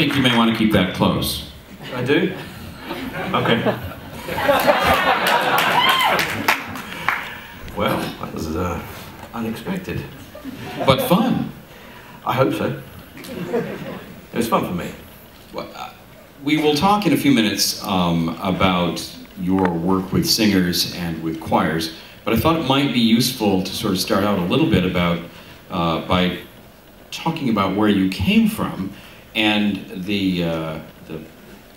think you may want to keep that close. I do? Okay. well, that was uh, unexpected. But fun. I hope so. It was fun for me. Well, uh, We will talk in a few minutes um, about your work with singers and with choirs, but I thought it might be useful to sort of start out a little bit about uh, by talking about where you came from and the, uh, the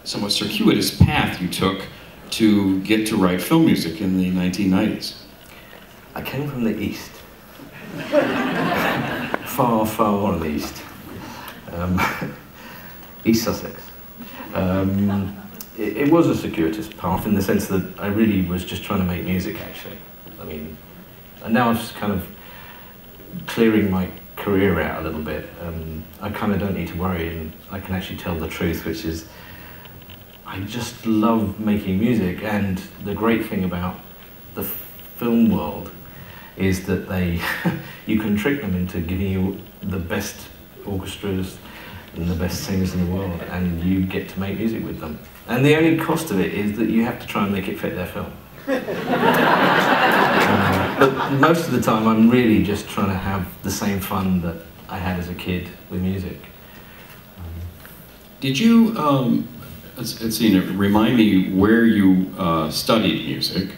somewhat circuitous path you took to get to write film music in the 1990s. I came from the east. far, far east. Um, east Sussex. Um, it, it was a circuitous path in the sense that I really was just trying to make music, actually. I mean, and now I'm just kind of clearing my career out a little bit. Um, I kind of don't need to worry, and I can actually tell the truth, which is I just love making music. And the great thing about the film world is that they you can trick them into giving you the best orchestras and the best singers in the world, and you get to make music with them. And the only cost of it is that you have to try and make it fit their film. But most of the time, I'm really just trying to have the same fun that I had as a kid with music. Did you, um, let's, let's see, remind me where you uh, studied music?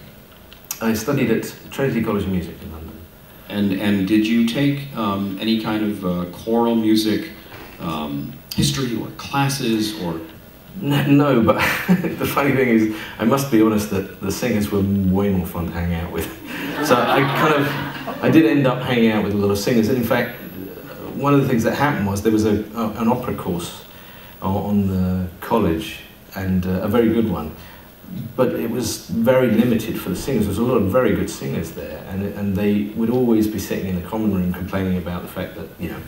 I studied at Trinity College of Music in London. And, and did you take um, any kind of uh, choral music um, history or classes or? No, no but the funny thing is, I must be honest that the singers were way more fun to hang out with. So I kind of, I did end up hanging out with a lot of singers. In fact, one of the things that happened was there was a, an opera course on the college, and uh, a very good one. But it was very limited for the singers. There was a lot of very good singers there, and, and they would always be sitting in the common room complaining about the fact that, you know,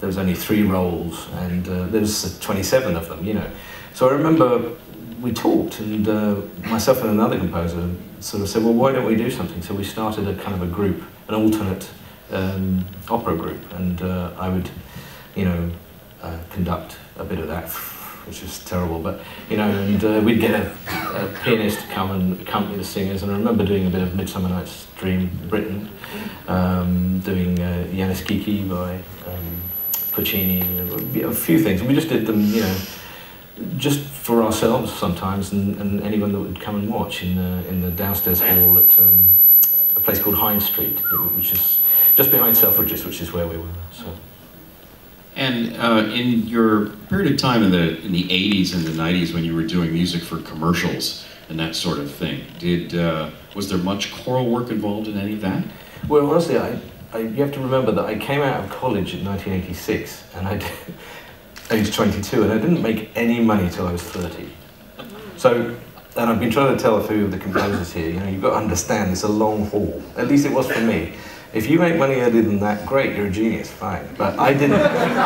there was only three roles and uh, there was 27 of them, you know. So I remember we talked and uh, myself and another composer sort of said, well, why don't we do something? So we started a kind of a group, an alternate um, opera group, and uh, I would, you know, uh, conduct a bit of that, which is terrible, but, you know, and uh, we'd get a, a pianist to come and accompany the singers, and I remember doing a bit of Midsummer Night's Dream Britten, um, doing uh, Gianni Schicchi by um, Puccini, a few things. We just did them, you know, just for ourselves sometimes, and, and anyone that would come and watch in the, in the downstairs hall at um, a place called Hinde Street, which is just behind Selfridges, which is where we were. So. And uh, in your period of time in the in the 80s and the 90s when you were doing music for commercials and that sort of thing, did uh, was there much choral work involved in any of that? Well, honestly, I, I, you have to remember that I came out of college in 1986, and I did, age 22, and I didn't make any money till I was 30. So, and I've been trying to tell a few of the composers here, you know, you've got to understand it's a long haul. At least it was for me. If you make money earlier than that, great, you're a genius, fine. But I didn't.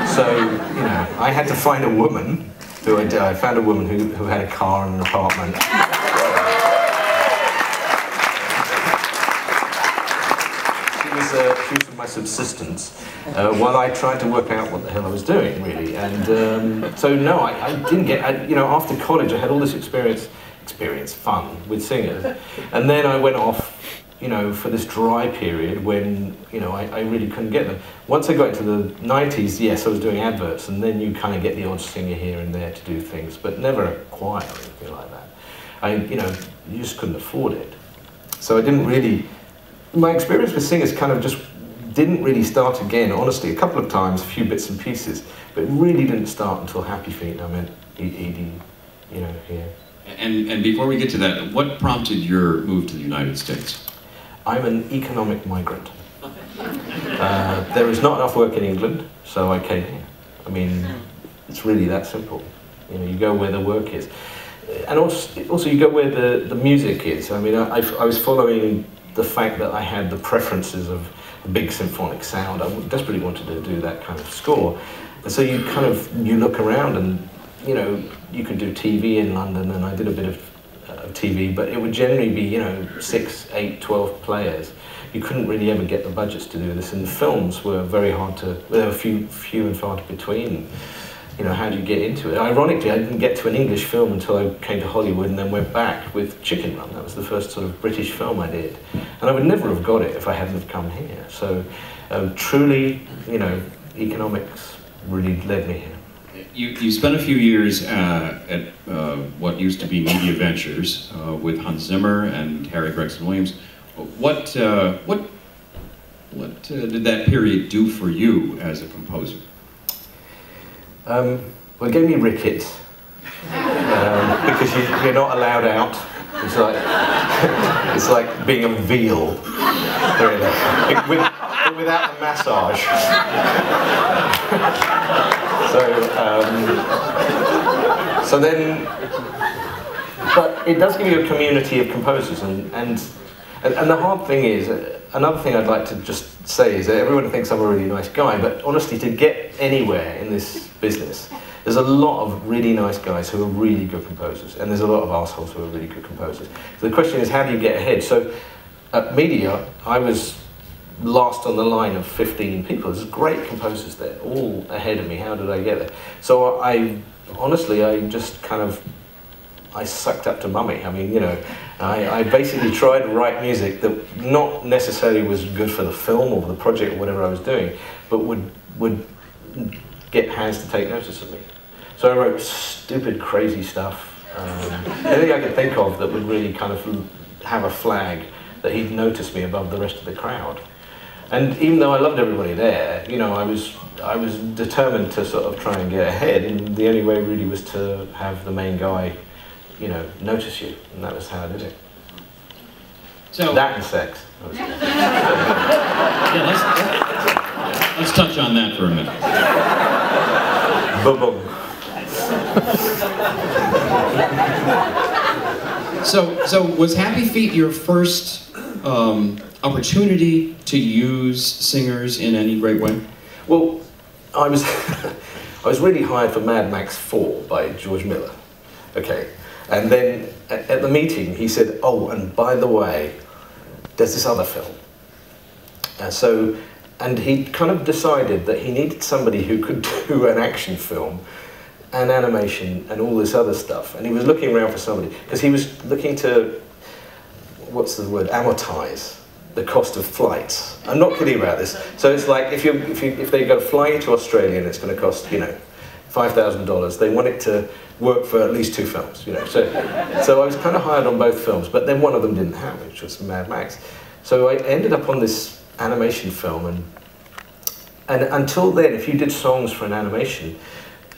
So, you know, I had to find a woman who I did. I found a woman who, who had a car and an apartment. She was my subsistence uh, while I tried to work out what the hell I was doing, really. And um, so, no, I, I didn't get, I, you know, after college, I had all this experience, experience, fun with singers. And then I went off you know, for this dry period when, you know, I, I, really couldn't get them. Once I got into the 90s, yes, I was doing adverts, and then you kind of get the odd singer here and there to do things, but never a choir or anything like that. I, you know, you just couldn't afford it. So I didn't really, my experience with singers kind of just didn't really start again, honestly, a couple of times, a few bits and pieces, but it really didn't start until Happy Feet, I meant Edie, you know, here. And, and before we get to that, what prompted your move to the United States? I'm an economic migrant. Uh, there is not enough work in England, so I came here. I mean, it's really that simple. You know, you go where the work is. And also, also you go where the, the music is. I mean, I, I was following the fact that I had the preferences of a big symphonic sound. I desperately wanted to do that kind of score. And so you kind of, you look around and, you know, you can do TV in London, and I did a bit of uh, TV, but it would generally be, you know, six, eight, twelve players. You couldn't really ever get the budgets to do this, and the films were very hard to, there were few, few and far between. You know, how do you get into it? Ironically, I didn't get to an English film until I came to Hollywood and then went back with Chicken Run. That was the first sort of British film I did. And I would never have got it if I hadn't come here. So um, truly, you know, economics really led me here. You, you spent a few years uh, at uh, what used to be Media Ventures uh, with Hans Zimmer and Harry Gregson Williams. What, uh, what, what uh, did that period do for you as a composer? Um, well, it gave me rickets um, because you, you're not allowed out. It's like it's like being a veal, with, without the massage. so um, so then, but it does give you a community of composers, and and and, and the hard thing is. Uh, another thing I'd like to just say is that everyone thinks I'm a really nice guy, but honestly, to get anywhere in this business, there's a lot of really nice guys who are really good composers, and there's a lot of assholes who are really good composers. So the question is, how do you get ahead? So at Media, I was last on the line of 15 people. There's great composers there, all ahead of me. How did I get there? So I, honestly, I just kind of, I sucked up to mummy. I mean, you know, I, I basically tried to write music that not necessarily was good for the film or the project or whatever I was doing, but would would get Hans to take notice of me. So I wrote stupid, crazy stuff. Um, anything I could think of that would really kind of have a flag that he'd notice me above the rest of the crowd. And even though I loved everybody there, you know, I was I was determined to sort of try and get ahead, and the only way really was to have the main guy, you know, notice you, and that was how I did it. So that and sex. yeah, let's, let's touch on that for a minute. Boom, so, so was Happy Feet your first um, opportunity to use singers in any great way? Well, I was, I was really hired for Mad Max 4 by George Miller. Okay, and then at, the meeting he said, "Oh, and by the way, there's this other film." Uh, so and he kind of decided that he needed somebody who could do an action film and animation and all this other stuff. And he was looking around for somebody because he was looking to, what's the word, amortize the cost of flights. I'm not kidding about this. So it's like if you if you if they go fly to Australia and it's going to cost you know five thousand dollars, they want it to work for at least two films. You know, so so I was kind of hired on both films, but then one of them didn't happen, which was Mad Max. So I ended up on this animation film and and until then if you did songs for an animation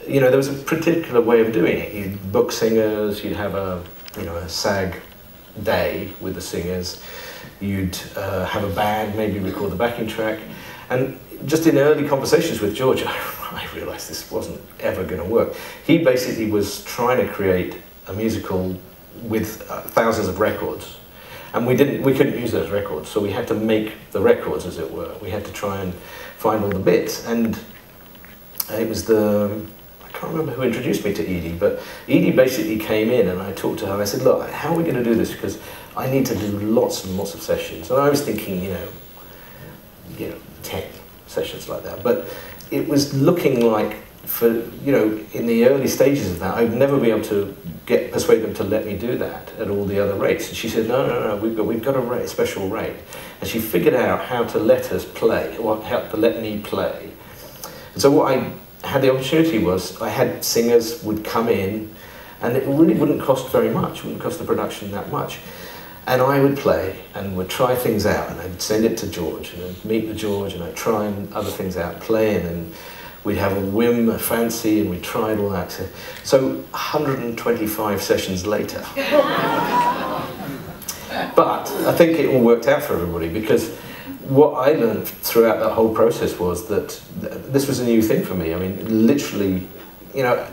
you know there was a particular way of doing it you'd book singers you'd have a you know a sag day with the singers you'd uh, have a band maybe record the backing track and just in early conversations with George I realized this wasn't ever going to work he basically was trying to create a musical with uh, thousands of records and we didn't we couldn't use those records so we had to make the records as it were we had to try and find all the bits and it was the I can't remember who introduced me to Edie, but Edie basically came in and I talked to her and I said, look, how are we going to do this? Because I need to do lots and lots of sessions. And I was thinking, you know, you know, 10 sessions like that. But it was looking like for, you know, in the early stages of that, I'd never be able to get persuade them to let me do that at all the other rates. And she said, no, no, no, we've got, we've got a rate, special rate. And she figured out how to let us play, or how to let me play. And so what I had the opportunity was, I had singers would come in, and it really wouldn't cost very much, wouldn't cost the production that much. And I would play and would try things out, and I'd send it to George, and I'd meet with George, and I'd try other things out, playing, and we'd have a whim, a fancy, and we tried all that. So 125 sessions later. but I think it all worked out for everybody because what I learned throughout that whole process was that th this was a new thing for me. I mean, literally, you know,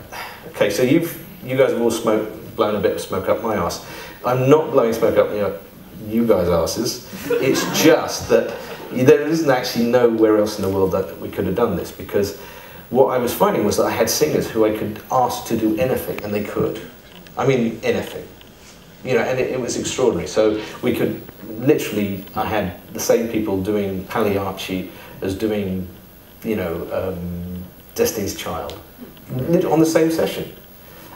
okay, so you've, you guys have all smoked, blown a bit of smoke up my ass. I'm not blowing smoke up you, know, you guys' asses. It's just that there isn't actually nowhere else in the world that we could have done this because what I was finding was that I had singers who I could ask to do anything, and they could. I mean, anything. You know, and it, it was extraordinary. So we could literally, I had the same people doing Pagliacci as doing, you know, um, Destiny's Child. on the same session.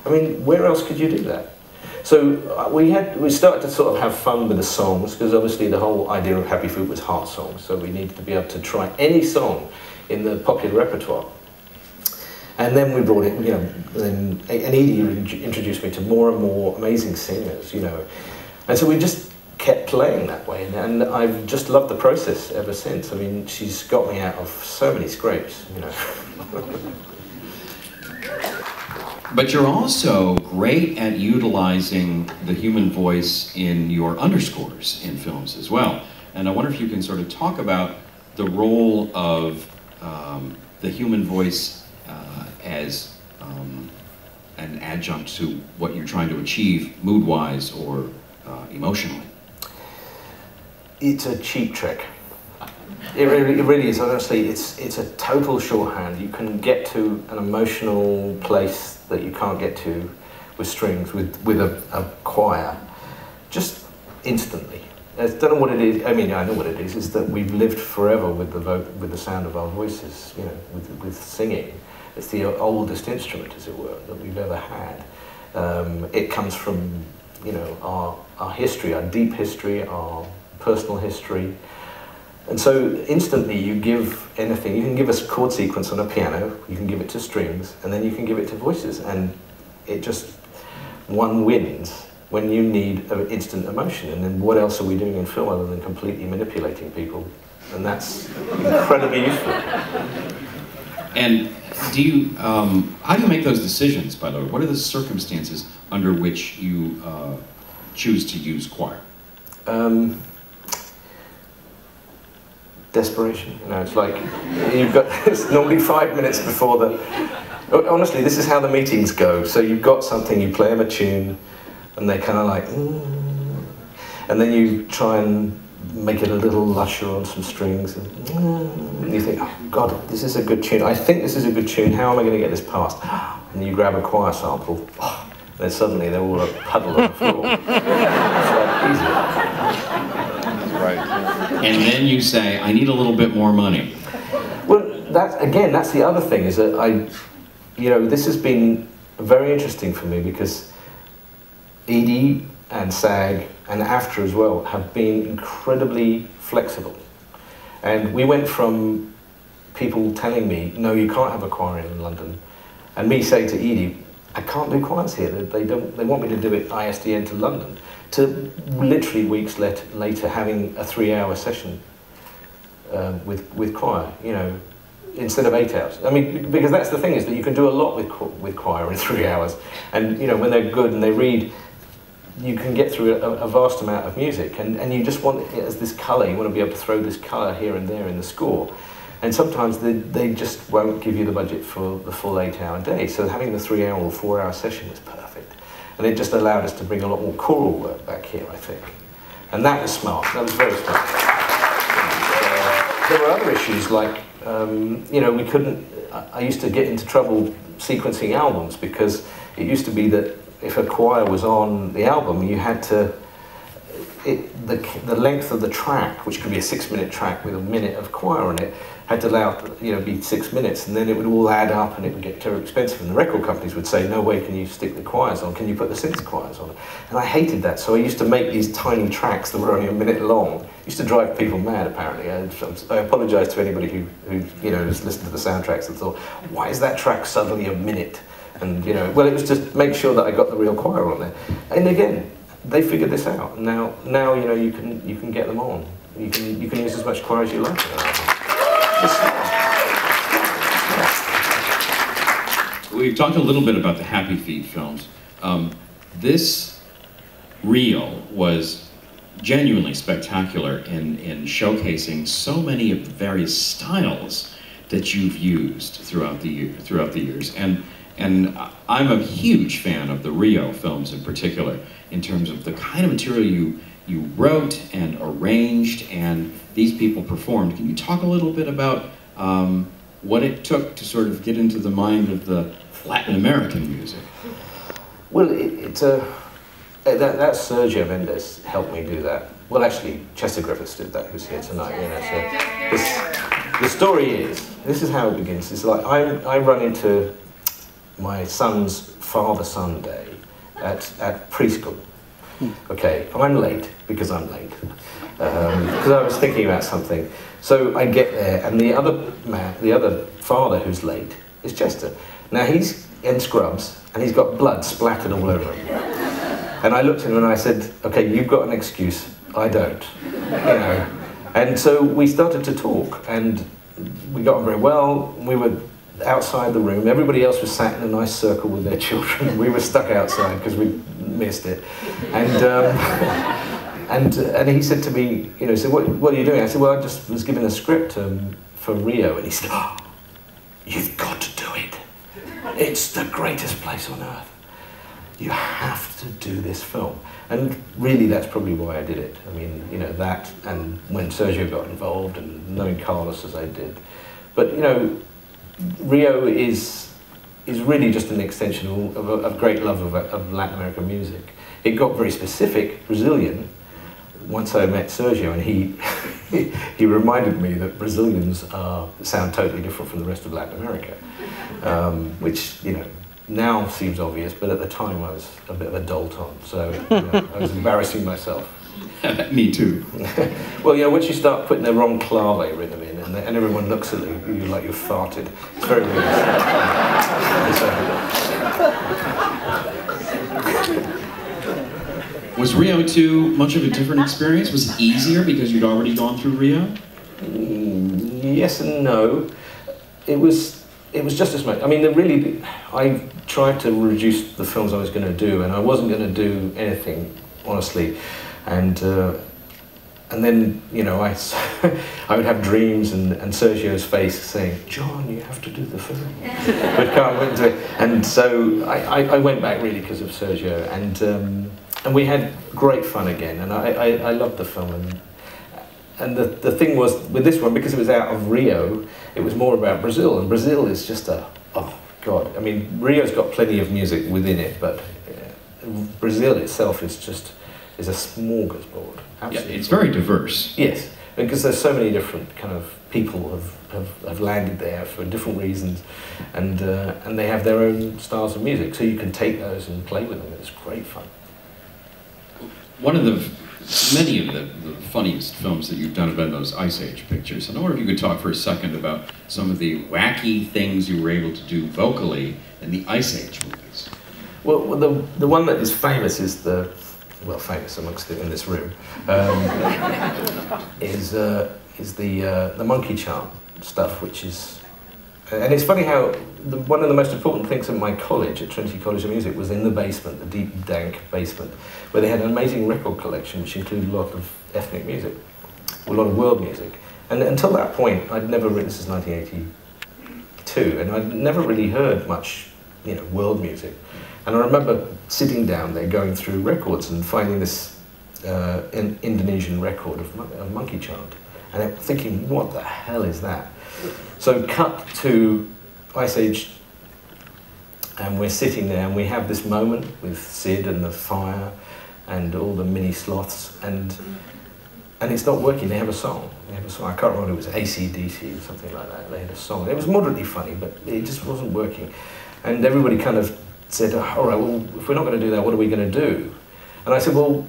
I mean, where else could you do that? So uh, we had we started to sort of have fun with the songs because obviously the whole idea of Happy Feet was heart songs. So we needed to be able to try any song in the popular repertoire. And then we brought it, you know, then, and Edie introduced me to more and more amazing singers, you know. And so we just kept playing that way, and I've just loved the process ever since. I mean, she's got me out of so many scrapes, you know. But you're also great at utilizing the human voice in your underscores in films as well. And I wonder if you can sort of talk about the role of um, the human voice uh, as um, an adjunct to what you're trying to achieve mood-wise or uh, emotionally. It's a cheap trick. It really, it really is. Honestly, it's it's a total shorthand. You can get to an emotional place that you can't get to with strings, with, with a, a choir, just instantly. I don't know what it is. I mean, I know what it is. Is that we've lived forever with the vo- with the sound of our voices. You know, with with singing. It's the oldest instrument, as it were, that we've ever had. Um, it comes from you know our our history, our deep history, our personal history. And so instantly you give anything, you can give us a chord sequence on a piano, you can give it to strings, and then you can give it to voices, and it just, one wins when you need an instant emotion. And then what else are we doing in film other than completely manipulating people? And that's incredibly useful. And do you, um, how do you make those decisions, by the way? What are the circumstances under which you uh, choose to use choir? Um, desperation. You know, it's like you've got it's normally five minutes before the. Honestly, this is how the meetings go. So you've got something, you play them a tune, and they're kind of like, mm. and then you try and make it a little lusher on some strings, and, mm. and you think, oh God, this is a good tune. I think this is a good tune. How am I going to get this past? And you grab a choir sample. and then suddenly they're all a puddle on the floor. it's like, easy. Right. And then you say, I need a little bit more money. Well, that's, again, that's the other thing, is that I, you know, this has been very interesting for me because Edie and SAG and AFTRA as well have been incredibly flexible. And we went from people telling me, no, you can't have a choir in London, and me saying to Edie, I can't do choirs here. They, don't, they want me to do it ISDN to London to literally weeks let, later having a three-hour session um, with with choir, you know, instead of eight hours. I mean, because that's the thing is that you can do a lot with with choir in three hours, and you know when they're good and they read, you can get through a, a vast amount of music, and and you just want it as this colour. You want to be able to throw this colour here and there in the score. And sometimes they, they just won't give you the budget for the full eight hour day. So having the three hour or four hour session was perfect. And it just allowed us to bring a lot more choral work back here, I think. And that was smart. That was very smart. Uh, there were other issues like, um, you know, we couldn't, I used to get into trouble sequencing albums because it used to be that if a choir was on the album, you had to, it, the, the length of the track, which could be a six minute track with a minute of choir on it, had to allow you know be six minutes, and then it would all add up, and it would get too expensive. And the record companies would say, "No way, can you stick the choirs on? Can you put the synth choirs on?" And I hated that, so I used to make these tiny tracks that were only a minute long. It used to drive people mad. Apparently, I, I apologise to anybody who, who you know has listened to the soundtracks and thought, "Why is that track suddenly a minute?" And you know, well, it was just make sure that I got the real choir on there. And again, they figured this out. Now, now you know you can you can get them on. You can you can use as much choir as you like. We've talked a little bit about the Happy Feet films. Um, this reel was genuinely spectacular in, in showcasing so many of the various styles that you've used throughout the throughout the years. And and I'm a huge fan of the Rio films in particular, in terms of the kind of material you you wrote and arranged and these people performed. Can you talk a little bit about um, what it took to sort of get into the mind of the Latin American music? Well, it, it's a that, that Sergio Mendes helped me do that. Well, actually, Chester Griffiths did that, who's here tonight. You know, so the story is this is how it begins. It's like I I run into my son's Father Sunday at, at preschool. Hmm. Okay, I'm late because I'm late. Um, because I was thinking about something. So I get there, and the other man, the other father who's late, is Chester. Now he's in scrubs, and he's got blood splattered all over him. And I looked at him and I said, "Okay, you've got an excuse. I don't." You know. And so we started to talk, and we got on very well. We were outside the room. Everybody else was sat in a nice circle with their children. we were stuck outside because we missed it. And, um, and, and he said to me, you know, said, what, what are you doing? I said, well, I just was given a script um, for Rio. And he said, oh, you've got to do it. It's the greatest place on earth. You have to do this film. And really, that's probably why I did it. I mean, you know, that and when Sergio got involved and knowing Carlos as I did. But, you know, Rio is, is really just an extension of, of, of great love of, of, Latin American music. It got very specific, Brazilian, once I met Sergio, and he, he reminded me that Brazilians are, sound totally different from the rest of Latin America, um, which, you know, now seems obvious, but at the time I was a bit of a dolt on, so you know, I was embarrassing myself. Me too. well, you know, once you start putting the wrong clave rhythm in, and, and everyone looks at you, you like you've farted. It's very weird. Was Rio 2 much of a different experience? Was it easier because you'd already gone through Rio? Yes and no. It was it was just as much. I mean, really, I tried to reduce the films I was going to do, and I wasn't going to do anything, honestly. And uh, and then you know I, I would have dreams and, and Sergio's face saying, John, you have to do the film. but can't wait to it. And so I, I, I went back really because of Sergio, and um, and we had great fun again. And I, I, I loved the film. And, and the, the thing was with this one because it was out of Rio, it was more about Brazil, and Brazil is just a oh god. I mean, Rio's got plenty of music within it, but Brazil itself is just is a smorgasbord. Absolutely. Yeah, it's very diverse. Yes, because there's so many different kind of people have, have, have landed there for different reasons, and uh, and they have their own styles of music. So you can take those and play with them. It's great fun. One of the many of the, the funniest films that you've done have been those Ice Age pictures. And I wonder if you could talk for a second about some of the wacky things you were able to do vocally in the Ice Age movies. Well, the, the one that is famous is the well, famous amongst in this room, um, is, uh, is the, uh, the monkey chant stuff, which is, and it's funny how the, one of the most important things at my college, at Trinity College of Music, was in the basement, the deep, dank basement, where they had an amazing record collection, which included a lot of ethnic music, a lot of world music. And until that point, I'd never written, since 1982, and I'd never really heard much, you know, world music. And I remember sitting down there going through records and finding this uh, in Indonesian record of, of Monkey Chant. And thinking, what the hell is that? So cut to Ice Age, and we're sitting there and we have this moment with Sid and the fire and all the mini sloths, and and it's not working. They have a song. They have a song. I can't remember. It was ACDC or something like that. They had a song. It was moderately funny, but it just wasn't working. And everybody kind of said, all right, well, if we're not going to do that, what are we going to do? And I said, well,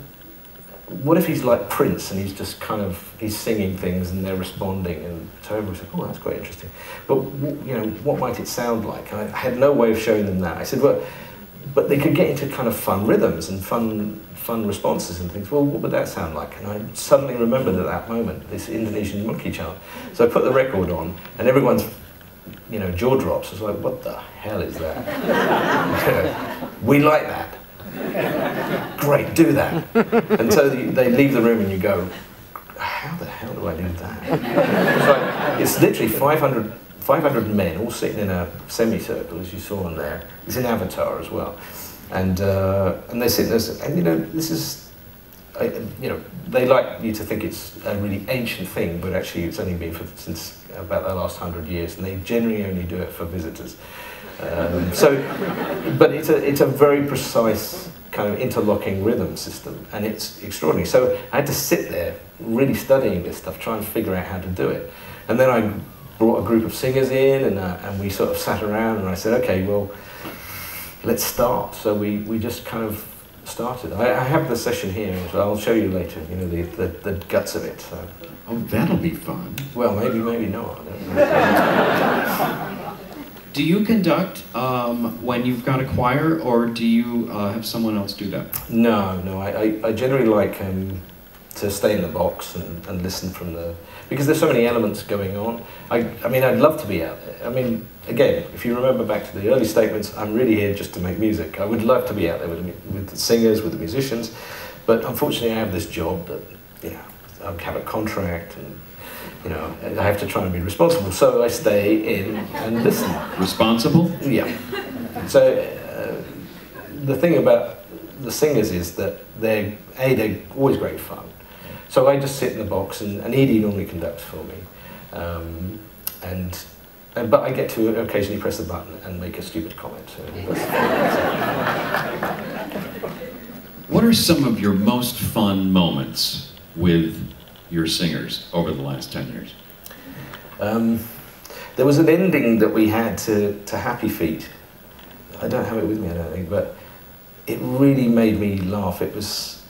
what if he's like Prince and he's just kind of, he's singing things and they're responding? And so everyone said, oh, that's quite interesting. But, you know, what might it sound like? And I had no way of showing them that. I said, well, but they could get into kind of fun rhythms and fun, fun responses and things. Well, what would that sound like? And I suddenly remembered at that moment this Indonesian monkey chant. So I put the record on and everyone's you know, jaw drops. It's like, what the hell is that? we like that. Great, do that. And so they leave the room and you go, how the hell do I do that? It's, like, it's literally 500, 500 men all sitting in a semicircle, as you saw on there. It's in Avatar as well. And, uh, and they're sitting there, and you know, this is, you know, they like you to think it's a really ancient thing, but actually it's only been for, since about the last hundred years, and they generally only do it for visitors. Um, so, but it's a, it's a very precise kind of interlocking rhythm system, and it's extraordinary. So I had to sit there really studying this stuff, trying to figure out how to do it. And then I brought a group of singers in, and, uh, and we sort of sat around, and I said, okay, well, let's start. So we, we just kind of started. I, I have the session here, so I'll show you later, you know, the, the, the guts of it. So. Oh, that'll be fun. Well, maybe, maybe not. Don't know. Do you conduct um, when you've got a choir, or do you uh, have someone else do that? No, no. I, I, I generally like um, to stay in the box and, and listen from the because there's so many elements going on. I, I mean, I'd love to be out there. I mean, again, if you remember back to the early statements, I'm really here just to make music. I would love to be out there with, the- with the singers, with the musicians, but unfortunately, I have this job that you know I have a contract and. You know, I have to try and be responsible, so I stay in and listen. Responsible? Yeah. So uh, the thing about the singers is that they're a they're always great fun. So I just sit in the box and, and Edie normally conducts for me, um, and, and but I get to occasionally press the button and make a stupid comment. So What are some of your most fun moments with your singers over the last 10 years? Um, there was an ending that we had to, to Happy Feet. I don't have it with me, I don't think, but it really made me laugh. It was,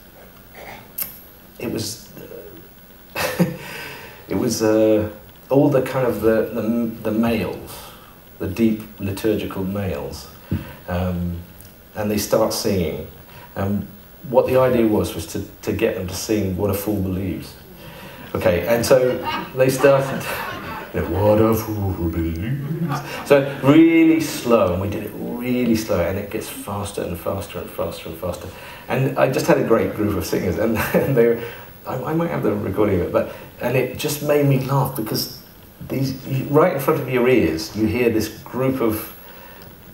it was, it was uh, all the kind of the, the, the males, the deep liturgical males, um, and they start singing. Um, what the idea was was to, to get them to sing "What a Fool Believes." Okay, and so they started. You know, what a fool believes. So really slow, and we did it really slow, and it gets faster and faster and faster and faster. And I just had a great group of singers, and, and they, were, I, I might have the recording of it, but and it just made me laugh because these right in front of your ears, you hear this group of,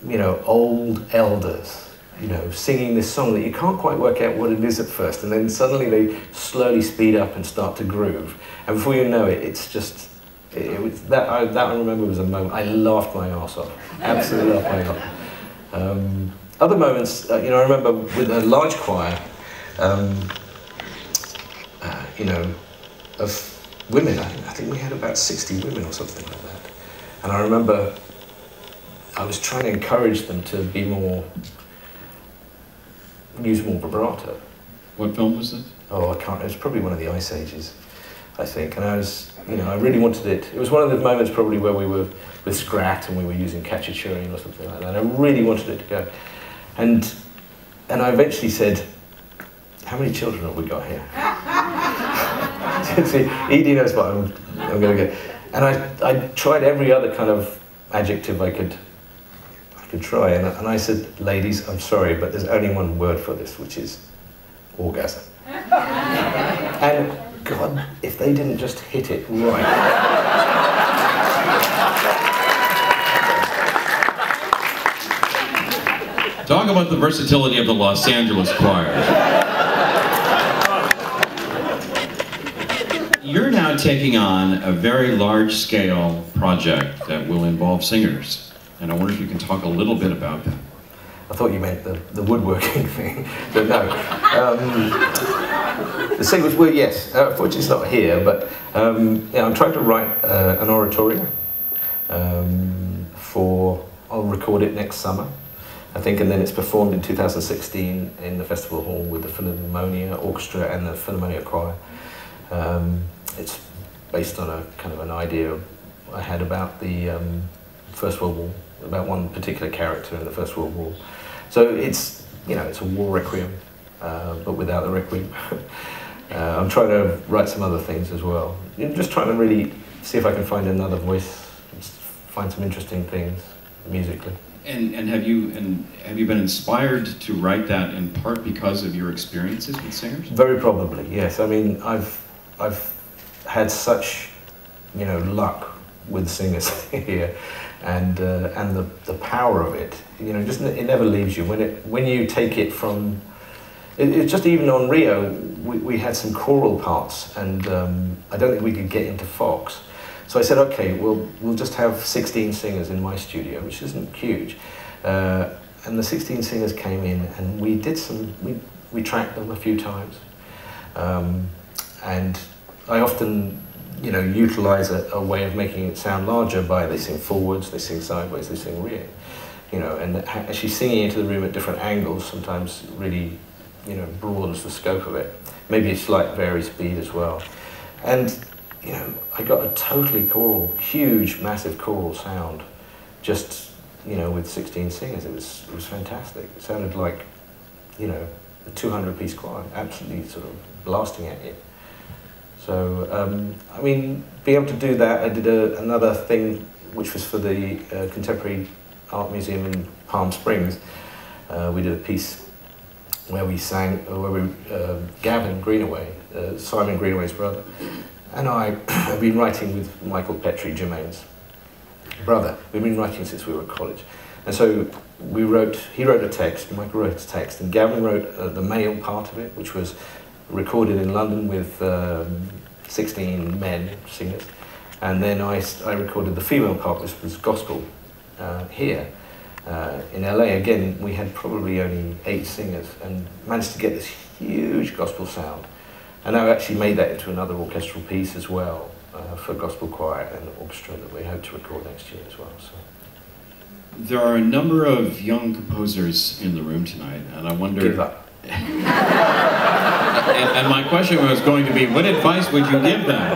you know, old elders, you know, singing this song that you can't quite work out what it is at first, and then suddenly they slowly speed up and start to groove, and before you know it, it's just. It, it was that I, that I remember was a moment I laughed my ass off, absolutely laughed my ass off. Um, other moments, uh, you know, I remember with a large choir, um, uh, you know, of women. I, I think we had about 60 women or something like that. And I remember I was trying to encourage them to be more, use more vibrato. What film was this? Oh, I can't. It was probably one of the Ice Ages, I think. And I was, you know, I really wanted it. It was one of the moments probably where we were with Scrat and we were using Cacciaturine or something like that. And I really wanted it to go. And and I eventually said, "How many children have we got here?" See, Edie knows what I'm, I'm going to go. And I, I tried every other kind of adjective I could I could try. And, I- and I said, "Ladies, I'm sorry, but there's only one word for this, which is orgasm." And God, if they didn't just hit it right. Talk about the versatility of the Los Angeles choir. You're now taking on a very large scale project that will involve singers. And I wonder if you can talk a little bit about that. I thought you meant the, the woodworking thing, but no. Um, the singles were, yes, uh, unfortunately it's not here, but um, yeah, I'm trying to write uh, an oratorio um, for, I'll record it next summer, I think, and then it's performed in 2016 in the Festival Hall with the Philharmonia Orchestra and the Philharmonia Choir. Um, it's based on a kind of an idea I had about the um, First World War, about one particular character in the First World War. So it's, you know, it's a war requiem, uh, but without the requiem. uh, I'm trying to write some other things as well. Know, just trying to really see if I can find another voice, find some interesting things musically. And, and have you and have you been inspired to write that in part because of your experiences with singers? Very probably, yes. I mean, I've I've had such, you know, luck with singers here, and uh, and the, the power of it. You know, just it never leaves you when it when you take it from. It, it's just even on Rio, we, we had some choral parts, and um, I don't think we could get into Fox. So I said, okay, we'll we'll just have 16 singers in my studio, which isn't huge. Uh, and the 16 singers came in, and we did some. We we tracked them a few times. Um, and I often, you know, utilize a, a way of making it sound larger by they sing forwards, they sing sideways, they sing rear. you know, and actually singing into the room at different angles sometimes really, you know, broadens the scope of it. Maybe a slight vary speed as well. And, you know, I got a totally choral, huge, massive choral sound, just, you know, with 16 singers. It was, it was fantastic. It sounded like, you know, a 200 piece choir, absolutely sort of blasting at you. So, um, I mean, being able to do that, I did a, another thing which was for the uh, Contemporary Art Museum in Palm Springs. Uh, we did a piece where we sang, uh, where we, uh, Gavin Greenaway, uh, Simon Greenaway's brother, and I have been writing with Michael Petrie, Jermaine's brother. We've been writing since we were at college. And so we wrote, he wrote a text, Michael wrote a text, and Gavin wrote uh, the male part of it, which was recorded in London with um, 16 men singers. And then I, I recorded the female part, which was gospel uh, here. Uh, in LA, again, we had probably only eight singers and managed to get this huge gospel sound. And I actually made that into another orchestral piece as well uh, for gospel choir and orchestra that we hope to record next year as well. So. There are a number of young composers in the room tonight, and I wonder. Give up. and, and my question was going to be, what advice would you give them?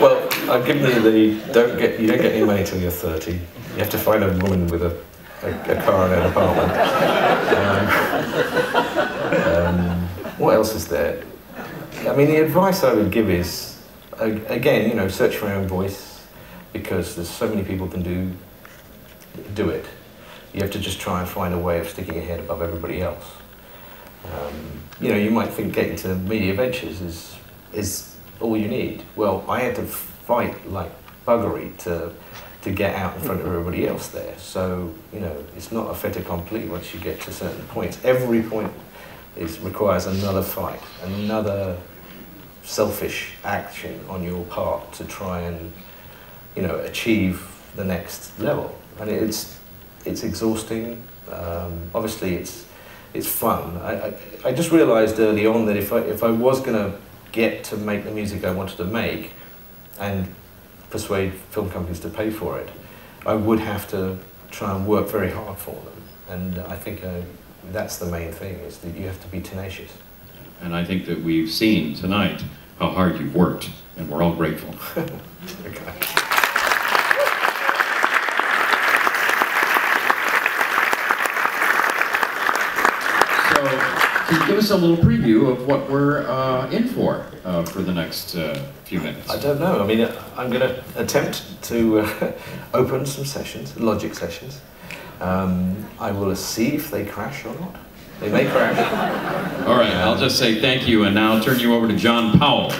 Well, I've given you the don't get you don't get any money till you're 30. You have to find a woman with a, a, a car and an apartment. Um, um, what else is there? I mean, the advice I would give is, again, you know, search for your own voice because there's so many people can do do it. You have to just try and find a way of sticking your head above everybody else. Um, you know, you might think getting to media ventures is is all you need. Well, I had to fight like buggery to to get out in front of everybody else there. So you know, it's not a fait accompli once you get to certain points. Every point is requires another fight, another selfish action on your part to try and you know achieve the next level. And it's it's exhausting. Um, obviously, it's it's fun. I, I, I just realised early on that if I if I was going to get to make the music I wanted to make, and persuade film companies to pay for it, I would have to try and work very hard for them. And I think uh, that's the main thing: is that you have to be tenacious. And I think that we've seen tonight how hard you've worked, and we're all grateful. Okay. So, can you give us a little preview of what we're uh, in for uh, for the next uh, few minutes? I don't know. I mean, uh, I'm going to attempt to uh, open some sessions, logic sessions. Um, I will see if they crash or not. They may crash. All right, I'll just say thank you, and now turn you over to John Powell.